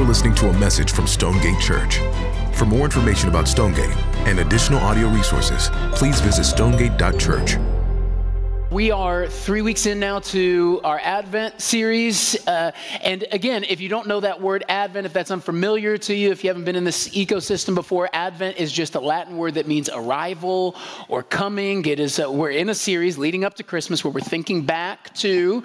You're listening to a message from Stonegate Church. For more information about Stonegate and additional audio resources, please visit stonegate.church. We are three weeks in now to our Advent series. Uh, and again, if you don't know that word Advent, if that's unfamiliar to you, if you haven't been in this ecosystem before, Advent is just a Latin word that means arrival or coming. It is, uh, we're in a series leading up to Christmas where we're thinking back to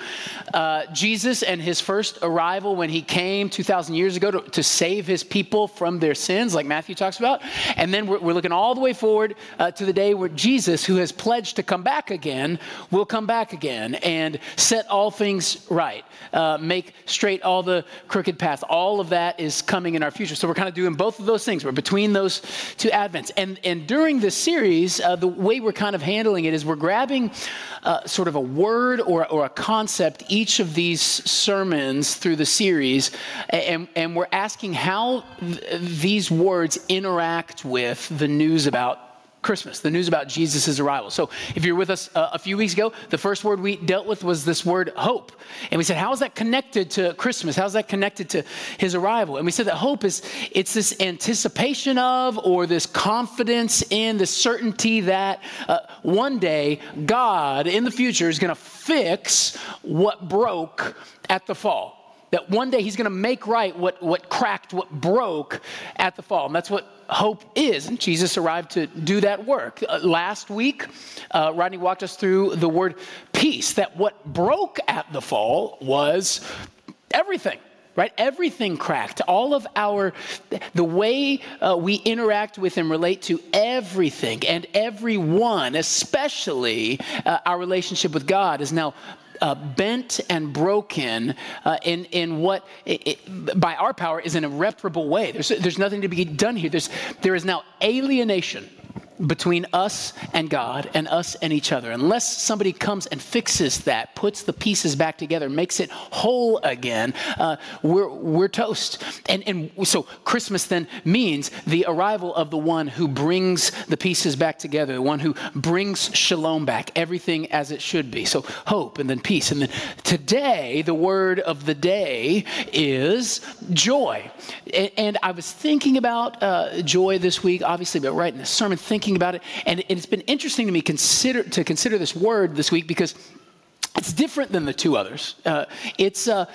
uh, Jesus and his first arrival when he came 2,000 years ago to, to, save his people from their sins, like Matthew talks about. And then we're, we're looking all the way forward uh, to the day where Jesus, who has pledged to come back again, will come back again and set all things right, uh, make straight all the crooked paths. All of that is coming in our future. So we're kind of doing both of those things. We're between those two Advents. And, and during this series, uh, the way we're kind of handling it is we're grabbing uh, sort of a word or, or a concept each of these sermons through the series, and, and we're asking how th- these words interact with the news about Christmas, the news about Jesus' arrival. So, if you're with us uh, a few weeks ago, the first word we dealt with was this word hope. And we said, how is that connected to Christmas? How is that connected to his arrival? And we said that hope is it's this anticipation of or this confidence in the certainty that uh, one day God in the future is going to fix what broke at the fall that one day he's going to make right what, what cracked, what broke at the fall. And that's what hope is. And Jesus arrived to do that work. Uh, last week, uh, Rodney walked us through the word peace, that what broke at the fall was everything right? Everything cracked. All of our, the way uh, we interact with and relate to everything and everyone, especially uh, our relationship with God, is now uh, bent and broken uh, in, in what, it, it, by our power, is an irreparable way. There's, there's nothing to be done here. There's, there is now alienation between us and God and us and each other. Unless somebody comes and fixes that, puts the pieces back together, makes it whole again, uh, we're, we're toast. And, and so Christmas then means the arrival of the one who brings the pieces back together, the one who brings shalom back, everything as it should be. So hope and then peace. And then today, the word of the day is joy. And, and I was thinking about uh, joy this week, obviously, but writing the sermon, thinking thinking about it. And it's been interesting to me consider, to consider this word this week because it's different than the two others. Uh, it's uh,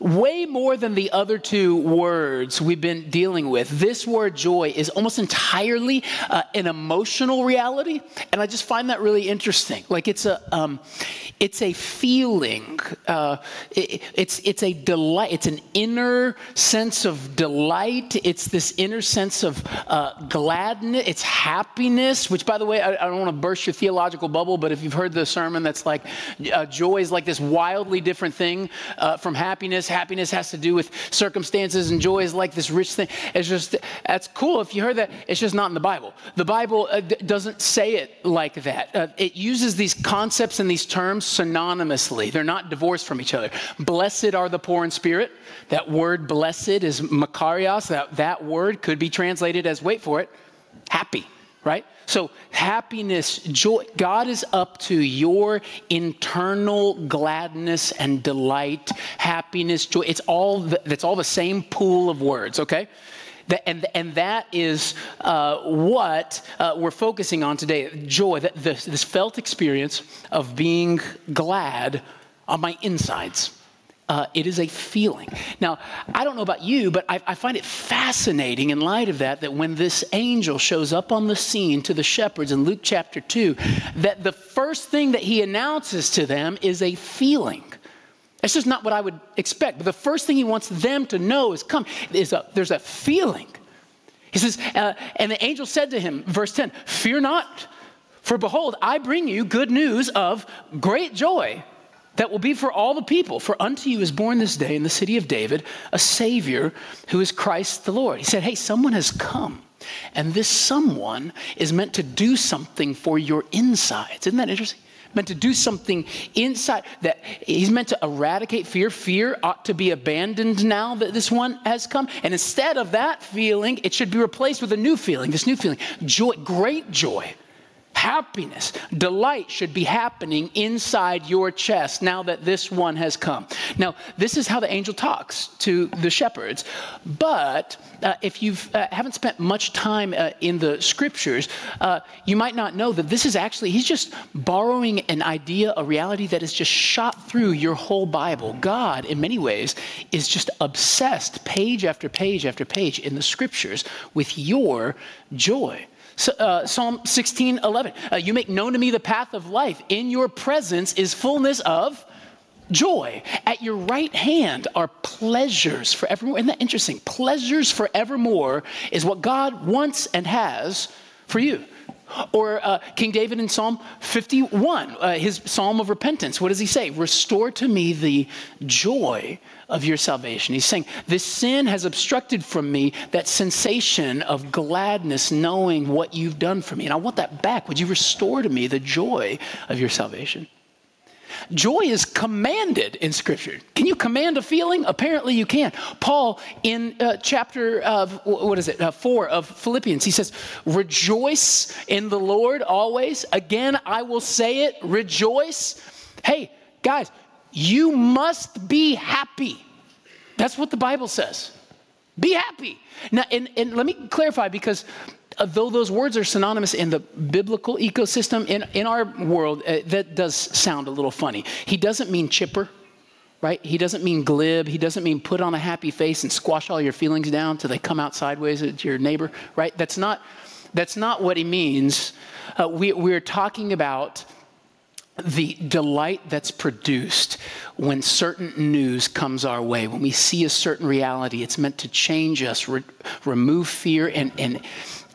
way more than the other two words we've been dealing with. This word joy is almost entirely uh, an emotional reality, and I just find that really interesting. Like it's a, um, it's a feeling. Uh, it, it's it's a delight. It's an inner sense of delight. It's this inner sense of uh, gladness. It's happiness. Which, by the way, I, I don't want to burst your theological bubble, but if you've heard the sermon, that's like uh, joy is like this wildly different thing uh, from happiness. Happiness has to do with circumstances, and joy is like this rich thing. It's just, that's cool. If you heard that, it's just not in the Bible. The Bible uh, d- doesn't say it like that. Uh, it uses these concepts and these terms synonymously, they're not divorced from each other. Blessed are the poor in spirit. That word blessed is makarios. That, that word could be translated as, wait for it, happy right? So, happiness, joy, God is up to your internal gladness and delight, happiness, joy. It's all, the, that's all the same pool of words, okay? and, and that is uh, what uh, we're focusing on today joy, that this, this felt experience of being glad on my insides. Uh, it is a feeling. Now, I don't know about you, but I, I, find it fascinating in light of that that when this angel shows up on the scene to the shepherds in Luke chapter 2, that the first thing that he announces to them is a feeling. That's just not what I would expect. But the first thing he wants them to know is come, is a, there's a feeling. He says, uh, and the angel said to him, verse 10, Fear not, for behold, I bring you good news of great joy that will be for all the people. For unto you is born this day in the city of David a Savior who is Christ the Lord. He said, Hey, someone has come. And this someone is meant to do something for your insides. Isn't that interesting? Meant to do something inside that he's meant to eradicate fear. Fear ought to be abandoned now that this one has come. And instead of that feeling, it should be replaced with a new feeling, this new feeling joy, great joy Happiness, delight should be happening inside your chest now that this one has come. Now, this is how the angel talks to the shepherds. But uh, if you uh, haven't spent much time uh, in the scriptures, uh, you might not know that this is actually, he's just borrowing an idea, a reality that is just shot through your whole Bible. God, in many ways, is just obsessed page after page after page in the scriptures with your joy. Uh, Psalm 16, 11. Uh, you make known to me the path of life. In your presence is fullness of joy. At your right hand are pleasures forevermore. Isn't that interesting? Pleasures forevermore is what God wants and has for you. Or uh, King David in Psalm 51, uh, his psalm of repentance. What does he say? Restore to me the joy of your salvation. He's saying, This sin has obstructed from me that sensation of gladness knowing what you've done for me. And I want that back. Would you restore to me the joy of your salvation? Joy is commanded in Scripture. Can you command a feeling? Apparently, you can. Paul, in uh, chapter of, what is it, uh, four of Philippians, he says, Rejoice in the Lord always. Again, I will say it, rejoice. Hey, guys, you must be happy. That's what the Bible says. Be happy. Now, and, and let me clarify because uh, though those words are synonymous in the biblical ecosystem, in, in our world, uh, that does sound a little funny. He doesn't mean chipper, right? He doesn't mean glib. He doesn't mean put on a happy face and squash all your feelings down till they come out sideways to your neighbor, right? That's not, that's not what he means. Uh, we, we're talking about the delight that's produced when certain news comes our way, when we see a certain reality, it's meant to change us, re- remove fear, and, and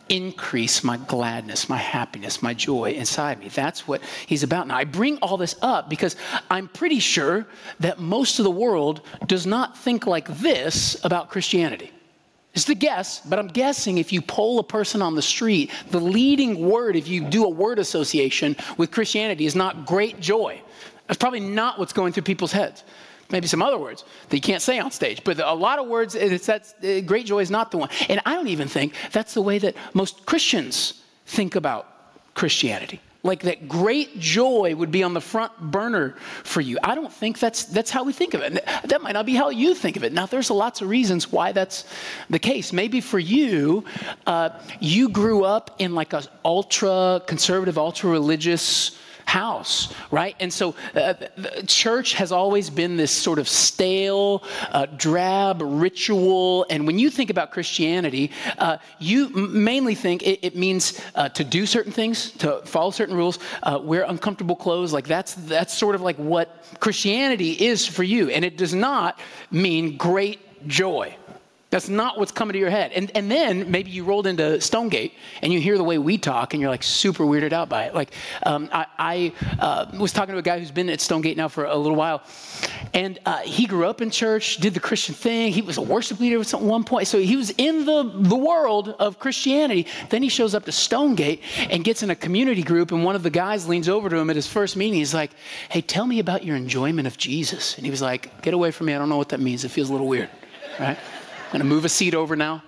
increase my gladness, my happiness, my joy inside me. That's what he's about. Now, I bring all this up because I'm pretty sure that most of the world does not think like this about Christianity. It's the guess, but I'm guessing if you poll a person on the street, the leading word, if you do a word association with Christianity, is not great joy. That's probably not what's going through people's heads. Maybe some other words that you can't say on stage, but a lot of words, it's that uh, great joy is not the one. And I don't even think that's the way that most Christians think about Christianity like that great joy would be on the front burner for you. I don't think that's that's how we think of it. That might not be how you think of it. Now, there's lots of reasons why that's the case. Maybe for you, uh, you grew up in like a ultra conservative, ultra religious house, right? And so uh, church has always been this sort of stale, uh, drab ritual. And when you think about Christianity, uh, you mainly think it, it means uh, to do certain things, to follow certain rules, uh, wear uncomfortable clothes. Like that's that's sort of like what Christianity is for you, and it does not mean great joy. That's not what's coming to your head. And, and then maybe you rolled into Stonegate and you hear the way we talk and you're like super weirded out by it. Like, um, I, I uh, was talking to a guy who's been at Stonegate now for a little while. And uh, he grew up in church, did the Christian thing. He was a worship leader at one point. So he was in the, the world of Christianity. Then he shows up to Stonegate and gets in a community group. And one of the guys leans over to him at his first meeting. He's like, Hey, tell me about your enjoyment of Jesus. And he was like, Get away from me. I don't know what that means. It feels a little weird, right? I'm going to move a seat over now.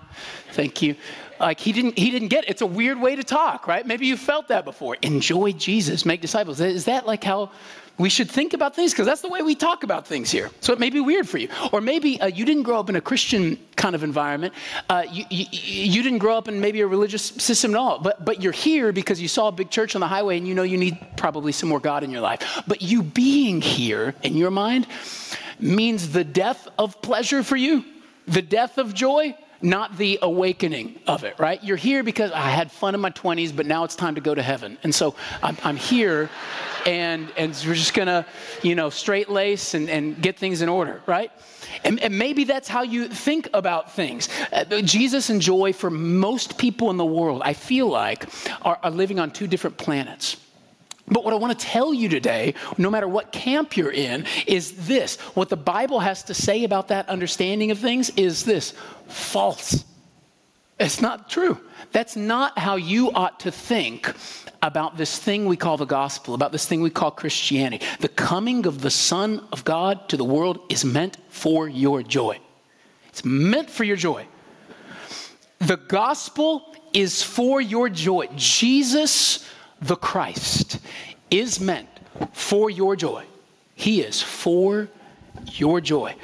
Thank you. Like he didn't, he didn't get it. It's a weird way to talk, right? Maybe you felt that before. Enjoy Jesus, make disciples. Is that like how we should think about things? Because that's the way we talk about things here. So it may be weird for you. Or maybe uh, you didn't grow up in a Christian kind of environment. Uh, you, you, you, didn't grow up in maybe a religious system at all. But, but you're here because you saw a big church on the highway and you know you need probably some more God in your life. But you being here in your mind means the death of pleasure for you the death of joy, not the awakening of it, right? You're here because I had fun in my 20s, but now it's time to go to heaven. And so I'm, I'm here and, and we're just gonna, you know, straight lace and, and get things in order, right? And, and maybe that's how you think about things. Uh, Jesus and joy for most people in the world, I feel like, are, are living on two different planets. But what I want to tell you today, no matter what camp you're in, is this. What the Bible has to say about that understanding of things is this false. It's not true. That's not how you ought to think about this thing we call the gospel, about this thing we call Christianity. The coming of the Son of God to the world is meant for your joy. It's meant for your joy. The gospel is for your joy. Jesus the Christ, is meant for your joy. He is for your joy.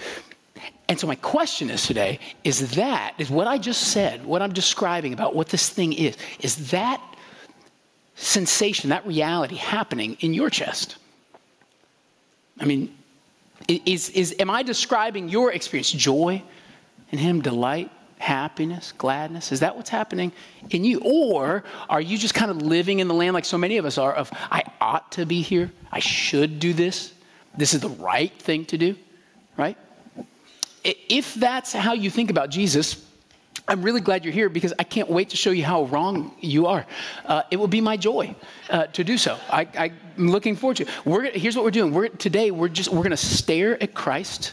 And so my question is today is that is what I just said, what I'm describing about what this thing is, is that sensation, that reality happening in your chest? I mean, is, is am I describing your experience joy in him, delight, happiness, gladness? Is that what's happening in you? Or are you just kind of living in the land like so many of us are of I ought to be here, I should do this, this is the right thing to do, right? If that's how you think about Jesus, I'm really glad you're here because I can't wait to show you how wrong you are. Uh, it will be my joy uh, to do so. I, am looking forward to it. We're, here's what we're doing. We're, today, we're just we're going to stare at Christ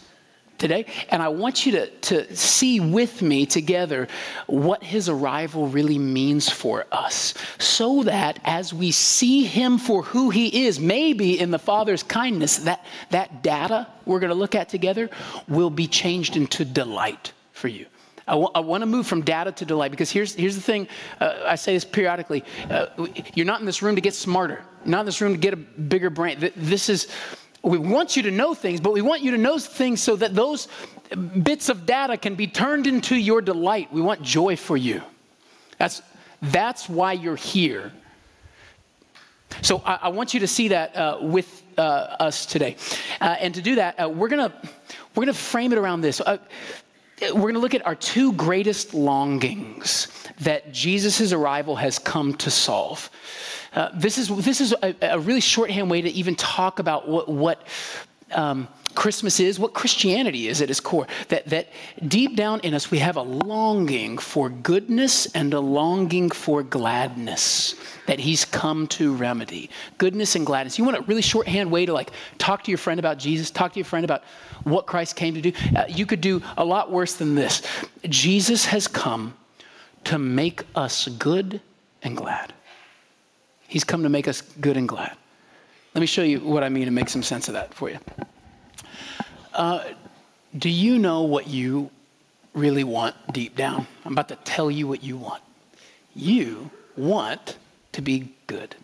today. And I want you to, to see with me together what his arrival really means for us, so that as we see him for who he is, maybe in the Father's kindness, that, that data we're going to look at together will be changed into delight for you. I, w- I want to move from data to delight because here's, here's the thing uh, I say this periodically. Uh, you're not in this room to get smarter, not in this room to get a bigger brain. This is we want you to know things, but we want you to know things so that those bits of data can be turned into your delight. We want joy for you. That's, that's why you're here. So I, I want you to see that uh, with uh, us today. Uh, and to do that, uh, we're going to we're gonna frame it around this. Uh, we're going to look at our two greatest longings that Jesus' arrival has come to solve. Uh, this is, this is a, a, really shorthand way to even talk about what, what um, Christmas is, what Christianity is at its core. That, that deep down in us, we have a longing for goodness and a longing for gladness that He's come to remedy. Goodness and gladness. You want a really shorthand way to like talk to your friend about Jesus, talk to your friend about what Christ came to do? Uh, you could do a lot worse than this. Jesus has come to make us good and glad. He's come to make us good and glad. Let me show you what I mean and make some sense of that for you. Uh, do you know what you really want deep down? I'm about to tell you what you want. You want to be good.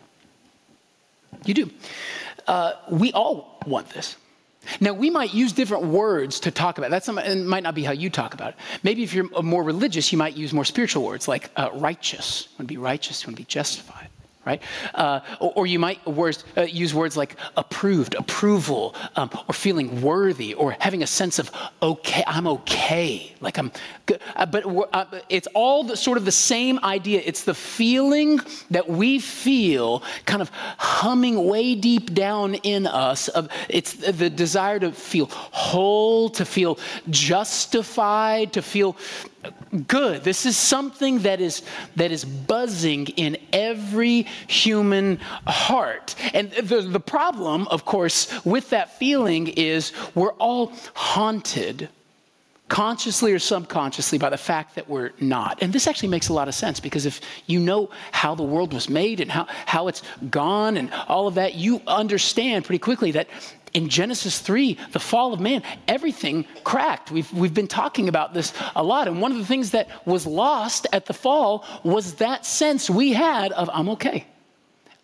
You do. Uh, we all want this. Now, we might use different words to talk about it. That might not be how you talk about it. Maybe if you're more religious, you might use more spiritual words like uh, righteous. You want to be righteous, you want to be justified right? Uh, or, or, you might words, uh, use words like approved, approval, um, or feeling worthy, or having a sense of okay, I'm okay, like I'm good. Uh, but uh, it's all the, sort of the same idea. It's the feeling that we feel, kind of humming way deep down in us. Of it's the desire to feel whole, to feel justified, to feel good. This is something that is, that is buzzing in every human heart. And the, the problem, of course, with that feeling is we're all haunted consciously or subconsciously by the fact that we're not. And this actually makes a lot of sense because if you know how the world was made and how, how it's gone and all of that, you understand pretty quickly that in Genesis 3, the fall of man, everything cracked. We've, we've been talking about this a lot. And one of the things that was lost at the fall was that sense we had of, I'm okay.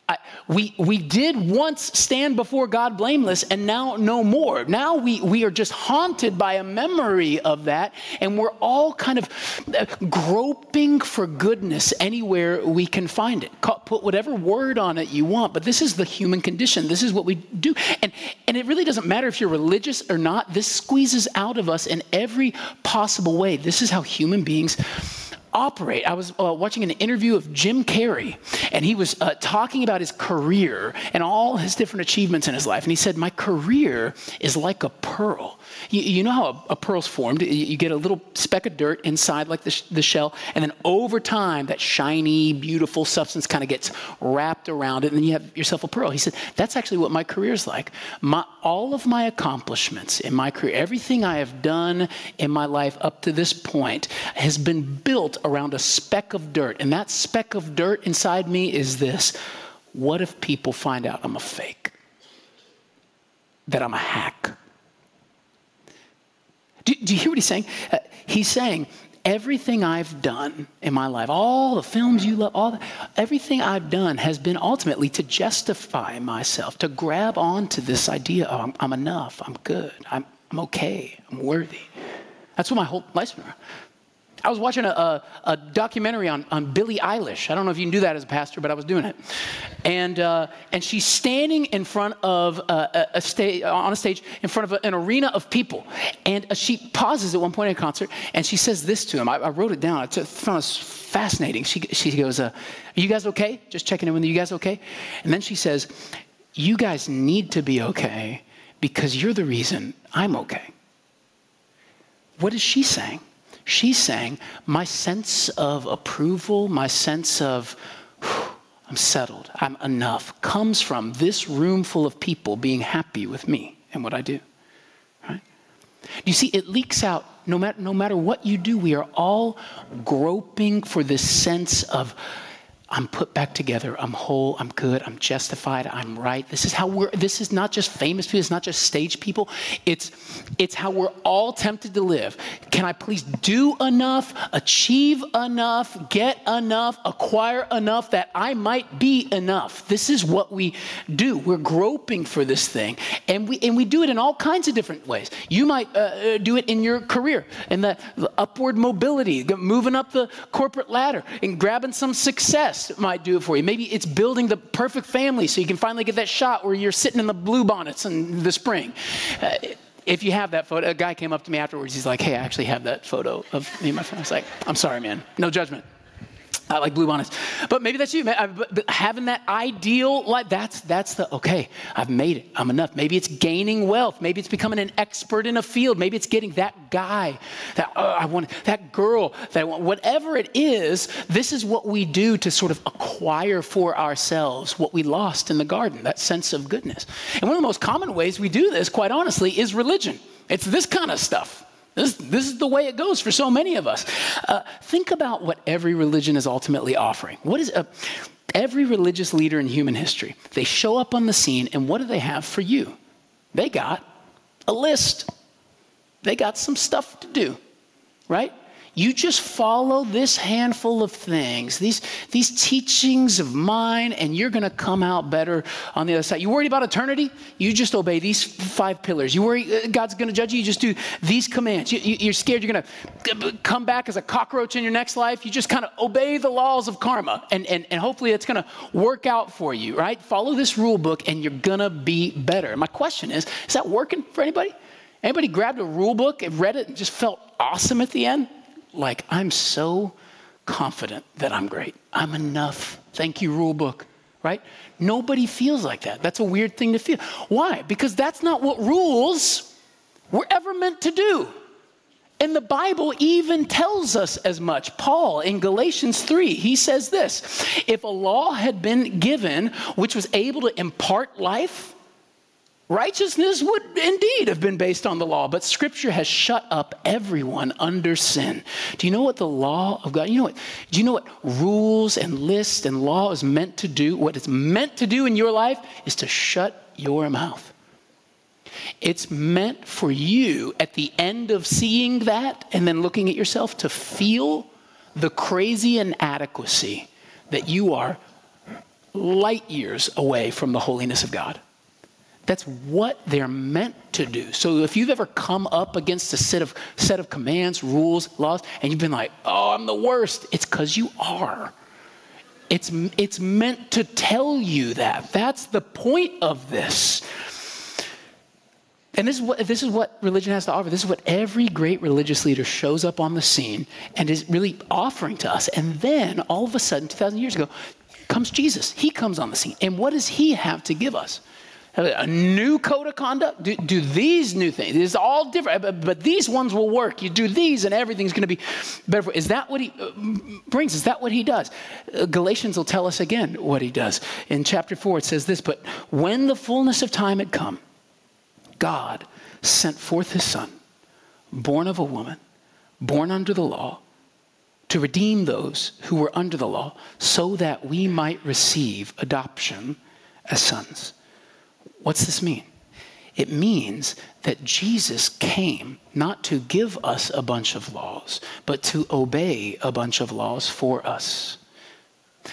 I, we, we did once stand before God blameless and now no more. Now we, we are just haunted by a memory of that, and we're all kind of uh, groping for goodness anywhere we can find it. Put whatever word on it you want, but this is the human condition. This is what we do. And, and it really doesn't matter if you're religious or not, this squeezes out of us in every possible way. This is how human beings operate. I was uh, watching an interview of Jim Carrey, and he was uh, talking about his career and all his different achievements in his life. And he said, My career is like a pearl. You, you know how a, a, pearl's formed. You, get a little speck of dirt inside, like the, sh- the shell, and then over time, that shiny, beautiful substance kind of gets wrapped around it, and then you have yourself a pearl. He said, That's actually what my career is like. My, all of my accomplishments in my career, everything I have done in my life up to this point, has been built around a speck of dirt. And that speck of dirt inside me is this what if people find out I'm a fake? That I'm a hack? Do, do you hear what he's saying? Uh, he's saying, everything I've done in my life, all the films you love, all the, everything I've done has been ultimately to justify myself, to grab onto this idea of I'm, I'm enough, I'm good, I'm, I'm okay, I'm worthy. That's what my whole life's been around. I was watching a, a, a, documentary on, on Billie Eilish. I don't know if you can do that as a pastor, but I was doing it. And, uh, and she's standing in front of a, a sta- on a stage in front of an arena of people. And she pauses at one point in a concert and she says this to him. I, I wrote it down. I found it fascinating. She, she goes, uh, Are you guys okay? Just checking in with. You guys okay? And then she says, You guys need to be okay because you're the reason I'm okay. What is she saying? She's saying, my sense of approval, my sense of, I'm settled, I'm enough, comes from this room full of people being happy with me and what I do. Right? You see, it leaks out no matter, no matter what you do, we are all groping for this sense of, I'm put back together. I'm whole. I'm good. I'm justified. I'm right. This is how we're, this is not just famous people. It's not just stage people. It's, it's how we're all tempted to live. Can I please do enough, achieve enough, get enough, acquire enough that I might be enough? This is what we do. We're groping for this thing. And we, and we do it in all kinds of different ways. You might uh, uh do it in your career, in the, the upward mobility, moving up the corporate ladder and grabbing some success might do it for you. Maybe it's building the perfect family so you can finally get that shot where you're sitting in the blue bonnets in the spring. Uh, if you have that photo, a guy came up to me afterwards. He's like, "Hey, I actually have that photo of me and my family." I was like, "I'm sorry, man. No judgment." I like blue bonnets. But maybe that's you. Having that ideal life, that's, that's the, okay, I've made it. I'm enough. Maybe it's gaining wealth. Maybe it's becoming an expert in a field. Maybe it's getting that guy, that, oh, I want, that girl, that I want. Whatever it is, this is what we do to sort of acquire for ourselves what we lost in the garden, that sense of goodness. And one of the most common ways we do this, quite honestly, is religion. It's this kind of stuff. This, this is the way it goes for so many of us. Uh, think about what every religion is ultimately offering. What is a, every religious leader in human history? They show up on the scene, and what do they have for you? They got a list. They got some stuff to do, right? You just follow this handful of things, these, these teachings of mine, and you're going to come out better on the other side. You worried about eternity? You just obey these five pillars. You worry uh, God's going to judge you? You just do these commands. You, are scared you're going to come back as a cockroach in your next life? You just kind of obey the laws of karma, and, and, and hopefully it's going to work out for you, right? Follow this rule book, and you're going to be better. My question is is that working for anybody? Anybody grabbed a rule book and read it and just felt awesome at the end? Like, I'm so confident that I'm great. I'm enough. Thank you, rule book, right? Nobody feels like that. That's a weird thing to feel. Why? Because that's not what rules were ever meant to do. And the Bible even tells us as much. Paul in Galatians 3, he says this If a law had been given which was able to impart life, Righteousness would indeed have been based on the law, but Scripture has shut up everyone under sin. Do you know what the law of God? You know what? Do you know what rules and lists and law is meant to do? What it's meant to do in your life is to shut your mouth. It's meant for you at the end of seeing that and then looking at yourself to feel the crazy inadequacy that you are light years away from the holiness of God. That's what they're meant to do. So if you've ever come up against a set of set of commands, rules, laws, and you've been like, "Oh, I'm the worst," it's because you are. It's it's meant to tell you that. That's the point of this. And this is what this is what religion has to offer. This is what every great religious leader shows up on the scene and is really offering to us. And then all of a sudden, 2,000 years ago, comes Jesus. He comes on the scene. And what does he have to give us? A new code of conduct? Do, do these new things? It's all different, but, but, these ones will work. You do these, and everything's going to be better. Is that what he uh, brings? Is that what he does? Uh, Galatians will tell us again what he does. In chapter 4, it says this But when the fullness of time had come, God sent forth his son, born of a woman, born under the law, to redeem those who were under the law, so that we might receive adoption as sons. What's this mean? It means that Jesus came not to give us a bunch of laws, but to obey a bunch of laws for us.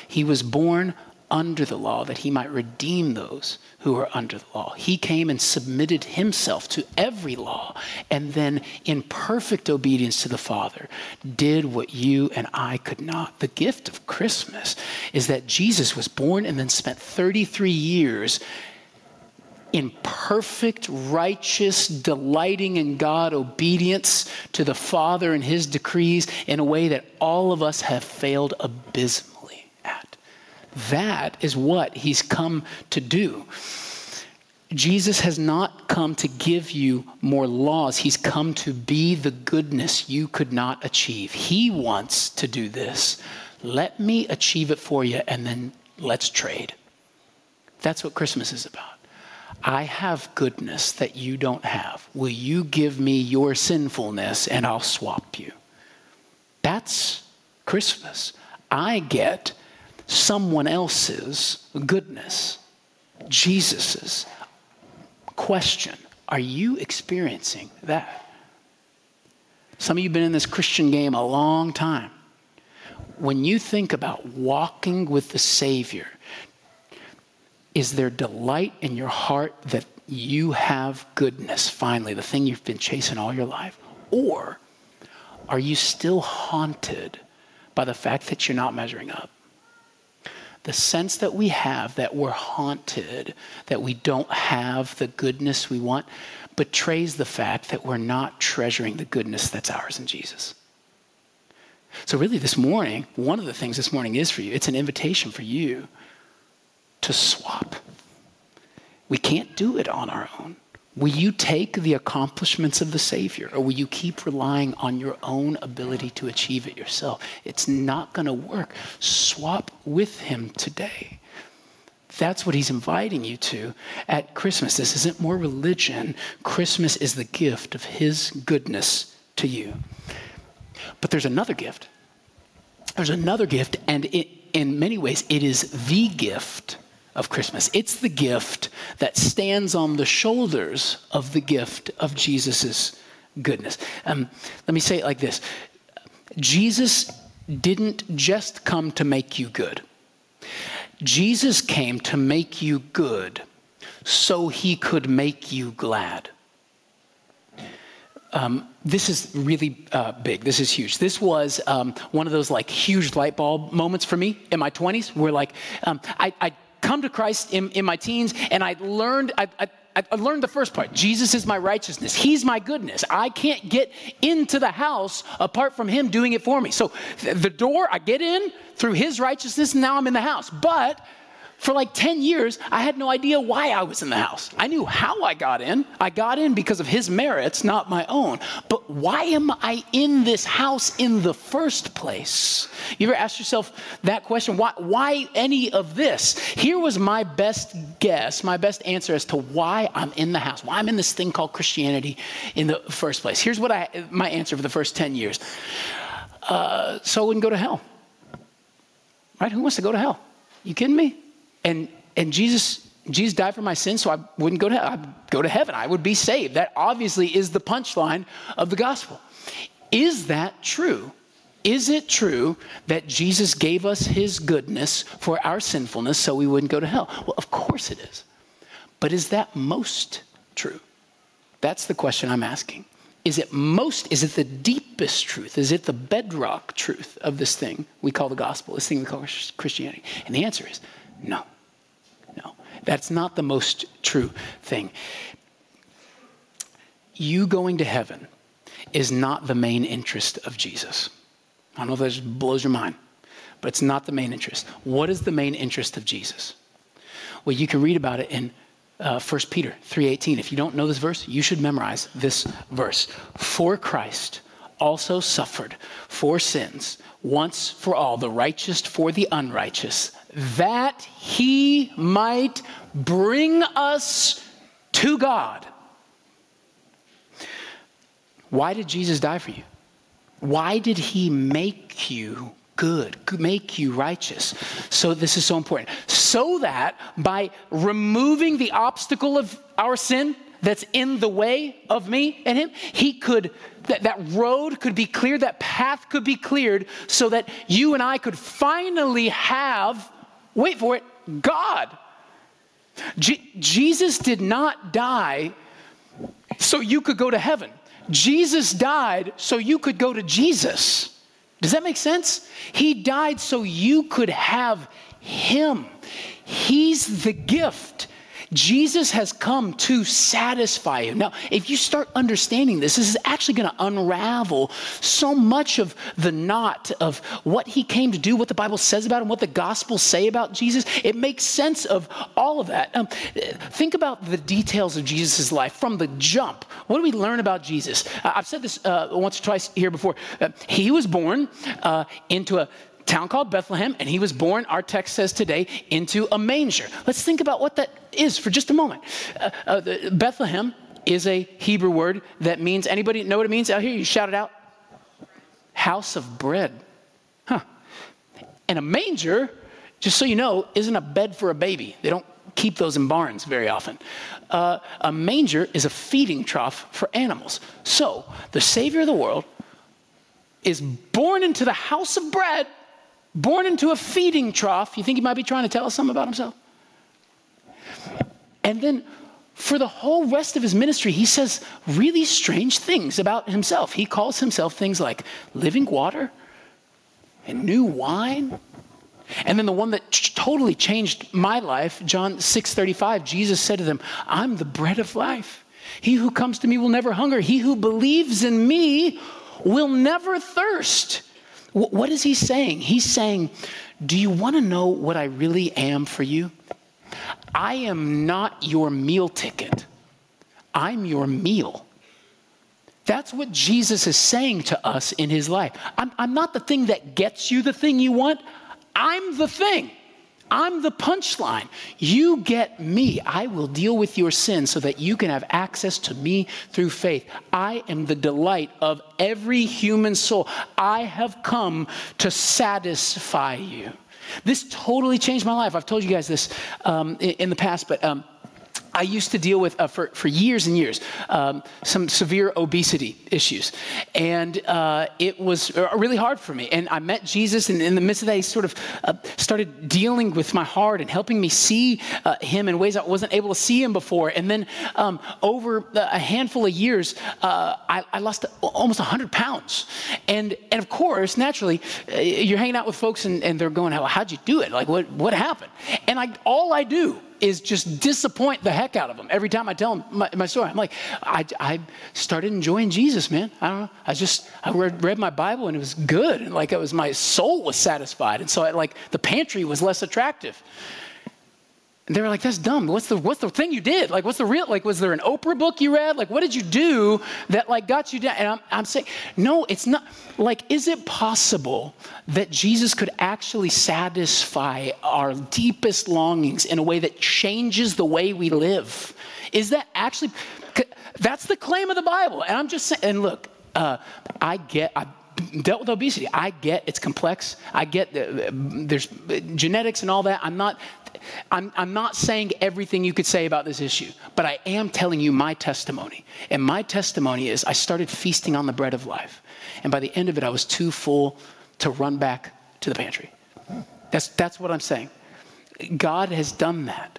He was born under the law that he might redeem those who are under the law. He came and submitted himself to every law, and then, in perfect obedience to the Father, did what you and I could not. The gift of Christmas is that Jesus was born and then spent 33 years in perfect, righteous, delighting in God obedience to the Father and His decrees in a way that all of us have failed abysmally at. That is what He's come to do. Jesus has not come to give you more laws. He's come to be the goodness you could not achieve. He wants to do this. Let me achieve it for you, and then let's trade. That's what Christmas is about. I have goodness that you don't have. Will you give me your sinfulness and I'll swap you? That's Christmas. I get someone else's goodness, Jesus's. Question Are you experiencing that? Some of you have been in this Christian game a long time. When you think about walking with the Savior, is there delight in your heart that you have goodness, finally, the thing you've been chasing all your life? Or are you still haunted by the fact that you're not measuring up? The sense that we have that we're haunted, that we don't have the goodness we want, betrays the fact that we're not treasuring the goodness that's ours in Jesus. So, really, this morning, one of the things this morning is for you, it's an invitation for you to swap. We can't do it on our own. Will you take the accomplishments of the Savior or will you keep relying on your own ability to achieve it yourself? It's not going to work. Swap with Him today. That's what He's inviting you to at Christmas. This isn't more religion. Christmas is the gift of His goodness to you. But there's another gift. There's another gift, and it, in many ways, it is the gift of Christmas. It's the gift that stands on the shoulders of the gift of Jesus' goodness. Um, let me say it like this Jesus didn't just come to make you good, Jesus came to make you good so he could make you glad. Um, this is really uh, big. This is huge. This was um, one of those like huge light bulb moments for me in my 20s where like um, I, I come to Christ in, in my teens, and I learned, I, I, I learned the first part. Jesus is my righteousness. He's my goodness. I can't get into the house apart from Him doing it for me. So the door, I get in through His righteousness, and now I'm in the house. But for like 10 years, I had no idea why I was in the house. I knew how I got in. I got in because of his merits, not my own. But why am I in this house in the first place? You ever ask yourself that question? Why, why any of this? Here was my best guess, my best answer as to why I'm in the house, why I'm in this thing called Christianity in the first place. Here's what I, my answer for the first 10 years. Uh, so I wouldn't go to hell. Right? Who wants to go to hell? You kidding me? And, and Jesus, Jesus died for my sins, so I wouldn't go to hell. I'd go to heaven. I would be saved. That obviously is the punchline of the gospel. Is that true? Is it true that Jesus gave us his goodness for our sinfulness so we wouldn't go to hell? Well, of course it is. But is that most true? That's the question I'm asking. Is it most, is it the deepest truth? Is it the bedrock truth of this thing we call the gospel, this thing we call Christianity? And the answer is no. That's not the most true thing. You going to heaven is not the main interest of Jesus. I don't know if that just blows your mind, but it's not the main interest. What is the main interest of Jesus? Well, you can read about it in uh, 1 Peter 3.18. If you don't know this verse, you should memorize this verse. For Christ also suffered for sins once for all, the righteous for the unrighteous, that he might bring us to God. Why did Jesus die for you? Why did he make you good, make you righteous? So, this is so important. So that by removing the obstacle of our sin, that's in the way of me and him, he could, that, that road could be cleared, that path could be cleared so that you and I could finally have, wait for it, God. Je- Jesus did not die so you could go to heaven. Jesus died so you could go to Jesus. Does that make sense? He died so you could have Him. He's the gift. Jesus has come to satisfy you. Now, if you start understanding this, this is actually going to unravel so much of the knot of what he came to do, what the Bible says about him, what the Gospels say about Jesus. It makes sense of all of that. Um, think about the details of Jesus' life from the jump. What do we learn about Jesus? I've said this uh, once or twice here before. Uh, he was born uh, into a town called Bethlehem, and he was born, our text says today, into a manger. Let's think about what that is for just a moment. Uh, uh, Bethlehem is a Hebrew word that means, anybody know what it means out here? You shout it out. House of bread. Huh. And a manger, just so you know, isn't a bed for a baby. They don't keep those in barns very often. Uh, a manger is a feeding trough for animals. So, the Savior of the world is born into the house of bread born into a feeding trough. You think he might be trying to tell us something about himself? And then for the whole rest of his ministry, he says really strange things about himself. He calls himself things like living water and new wine. And then the one that totally changed my life, John 6:35, Jesus said to them, "I'm the bread of life. He who comes to me will never hunger. He who believes in me will never thirst." What is he saying? He's saying, Do you want to know what I really am for you? I am not your meal ticket, I'm your meal. That's what Jesus is saying to us in his life. I'm, I'm not the thing that gets you the thing you want, I'm the thing. I'm the punchline. You get me. I will deal with your sin so that you can have access to me through faith. I am the delight of every human soul. I have come to satisfy you. This totally changed my life. I've told you guys this um, in, the past, but. Um, I used to deal with, uh, for, for years and years, um, some severe obesity issues. And uh, it was uh, really hard for me. And I met Jesus, and in the midst of that, he sort of uh, started dealing with my heart and helping me see uh, him in ways I wasn't able to see him before. And then um, over a handful of years, uh, I, I, lost almost 100 pounds. And, and of course, naturally, you're hanging out with folks and, and they're going, How'd you do it? Like, what, what happened? And I, all I do is just disappoint the heck out of them every time I tell them my, my story. I'm like, I, I, started enjoying Jesus, man. I don't know. I just I read, read my Bible and it was good, and like it was my soul was satisfied, and so I, like the pantry was less attractive. And they were like, that's dumb. What's the, what's the thing you did? Like, what's the real, like, was there an Oprah book you read? Like, what did you do that, like, got you down? And I'm, I'm saying, no, it's not. Like, is it possible that Jesus could actually satisfy our deepest longings in a way that changes the way we live? Is that actually, that's the claim of the Bible. And I'm just saying, and look, uh, I get, I, dealt with obesity. I get it's complex. I get uh, there's genetics and all that. I'm not I'm, I'm not saying everything you could say about this issue, but I am telling you my testimony. And my testimony is I started feasting on the bread of life. And by the end of it, I was too full to run back to the pantry. That's, that's what I'm saying. God has done that.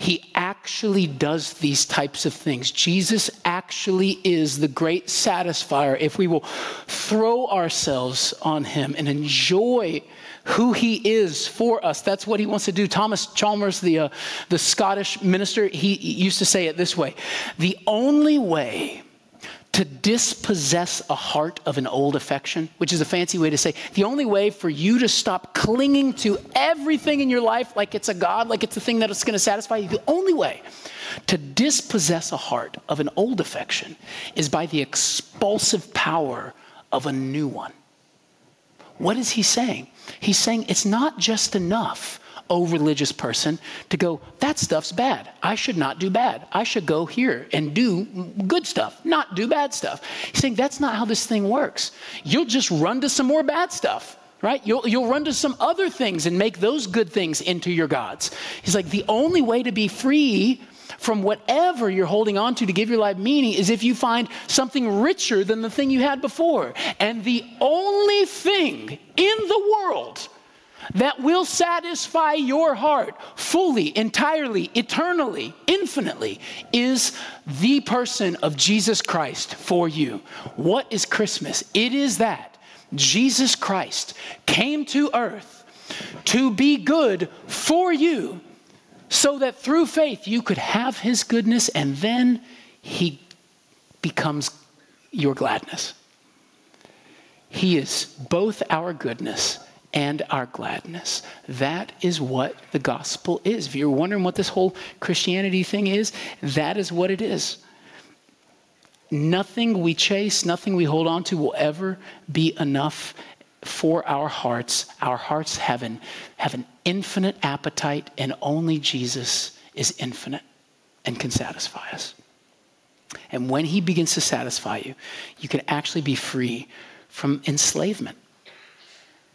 He actually does these types of things. Jesus actually is the great satisfier if we will throw ourselves on him and enjoy who he is for us. That's what he wants to do. Thomas Chalmers, the, uh, the Scottish minister, he used to say it this way The only way to dispossess a heart of an old affection, which is a fancy way to say the only way for you to stop clinging to everything in your life like it's a God, like it's the thing that is going to satisfy you, the only way to dispossess a heart of an old affection is by the expulsive power of a new one. What is he saying? He's saying it's not just enough, oh religious person, to go, that stuff's bad. I should not do bad. I should go here and do good stuff, not do bad stuff. He's saying that's not how this thing works. You'll just run to some more bad stuff right? You'll, you'll run to some other things and make those good things into your gods. He's like, the only way to be free from whatever you're holding on to to give your life meaning is if you find something richer than the thing you had before. And the only thing in the world that will satisfy your heart fully, entirely, eternally, infinitely is the person of Jesus Christ for you. What is Christmas? It is that Jesus Christ came to earth to be good for you so that through faith you could have his goodness and then he becomes your gladness. He is both our goodness and our gladness. That is what the gospel is. If you're wondering what this whole Christianity thing is, that is what it is. Nothing we chase, nothing we hold on to will ever be enough for our hearts. Our hearts have an, have an infinite appetite, and only Jesus is infinite and can satisfy us. And when he begins to satisfy you, you can actually be free from enslavement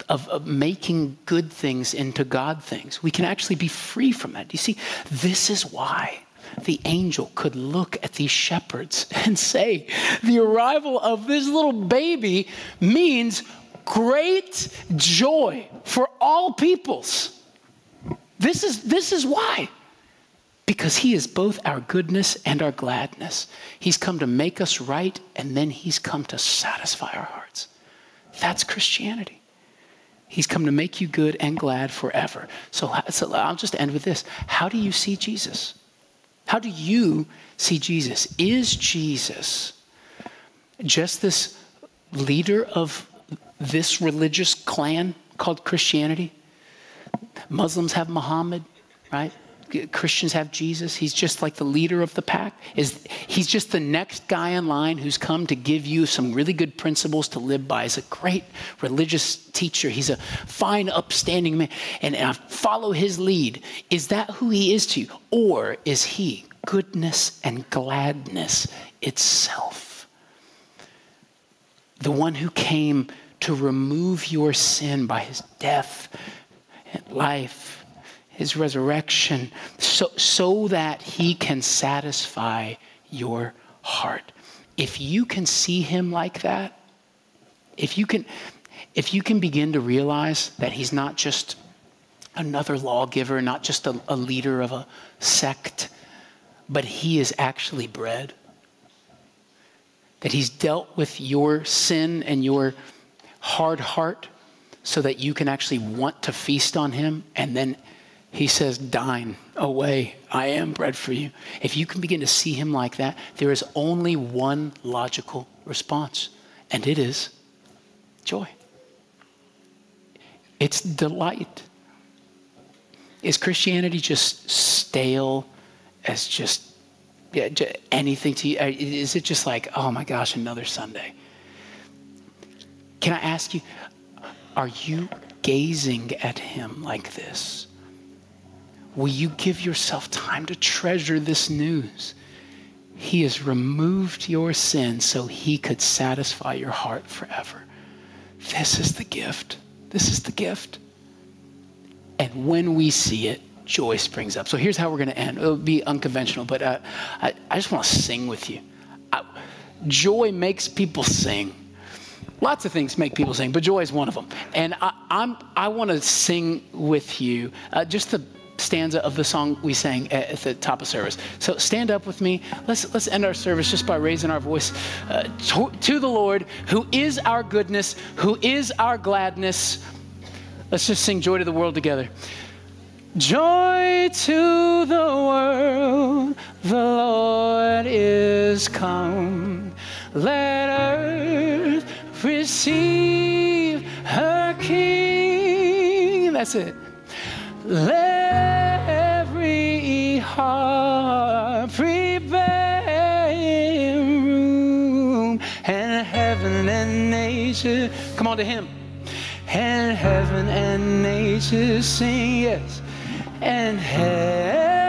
of, of, making good things into God things. We can actually be free from that. You see, this is why the angel could look at these shepherds and say, The arrival of this little baby means great joy for all peoples. This is, this is why. Because he is both our goodness and our gladness. He's come to make us right, and then he's come to satisfy our hearts. That's Christianity. He's come to make you good and glad forever. So, so I'll just end with this. How do you see Jesus? How do you see Jesus? Is Jesus just this leader of this religious clan called Christianity? Muslims have Muhammad, right? Christians have Jesus. He's just like the leader of the pack. Is he's just the next guy in line who's come to give you some really good principles to live by. He's a great religious teacher. He's a fine, upstanding man, and, and I follow his lead. Is that who he is to you, or is he goodness and gladness itself? The one who came to remove your sin by his death and life his resurrection, so, so that he can satisfy your heart. If you can see him like that, if you can, if you can begin to realize that he's not just another lawgiver, not just a, a leader of a sect, but he is actually bread. That he's dealt with your sin and your hard heart so that you can actually want to feast on him and then he says, Dine away. I am bread for you. If you can begin to see him like that, there is only one logical response, and it is joy. It's delight. Is Christianity just stale as just, yeah, anything to you? Uh, is it just like, oh my gosh, another Sunday? Can I ask you, are you gazing at him like this? Will you give yourself time to treasure this news? He has removed your sin so he could satisfy your heart forever. This is the gift. This is the gift. And when we see it, joy springs up. So here's how we're going to end. It'll be unconventional, but uh, I, I just want to sing with you. I, joy makes people sing. Lots of things make people sing, but joy is one of them. And I, I'm, I want to sing with you uh, just the stanza of the song we sang at, the top of service. So stand up with me. Let's let's end our service just by raising our voice uh, to, to the Lord, who is our goodness, who is our gladness. Let's just sing joy to the world together. Joy to the world, the Lord is come. Let earth receive her King. That's it. Let every heart prepare room and heaven and nature. Come on to Him. And heaven and nature sing, yes. And heaven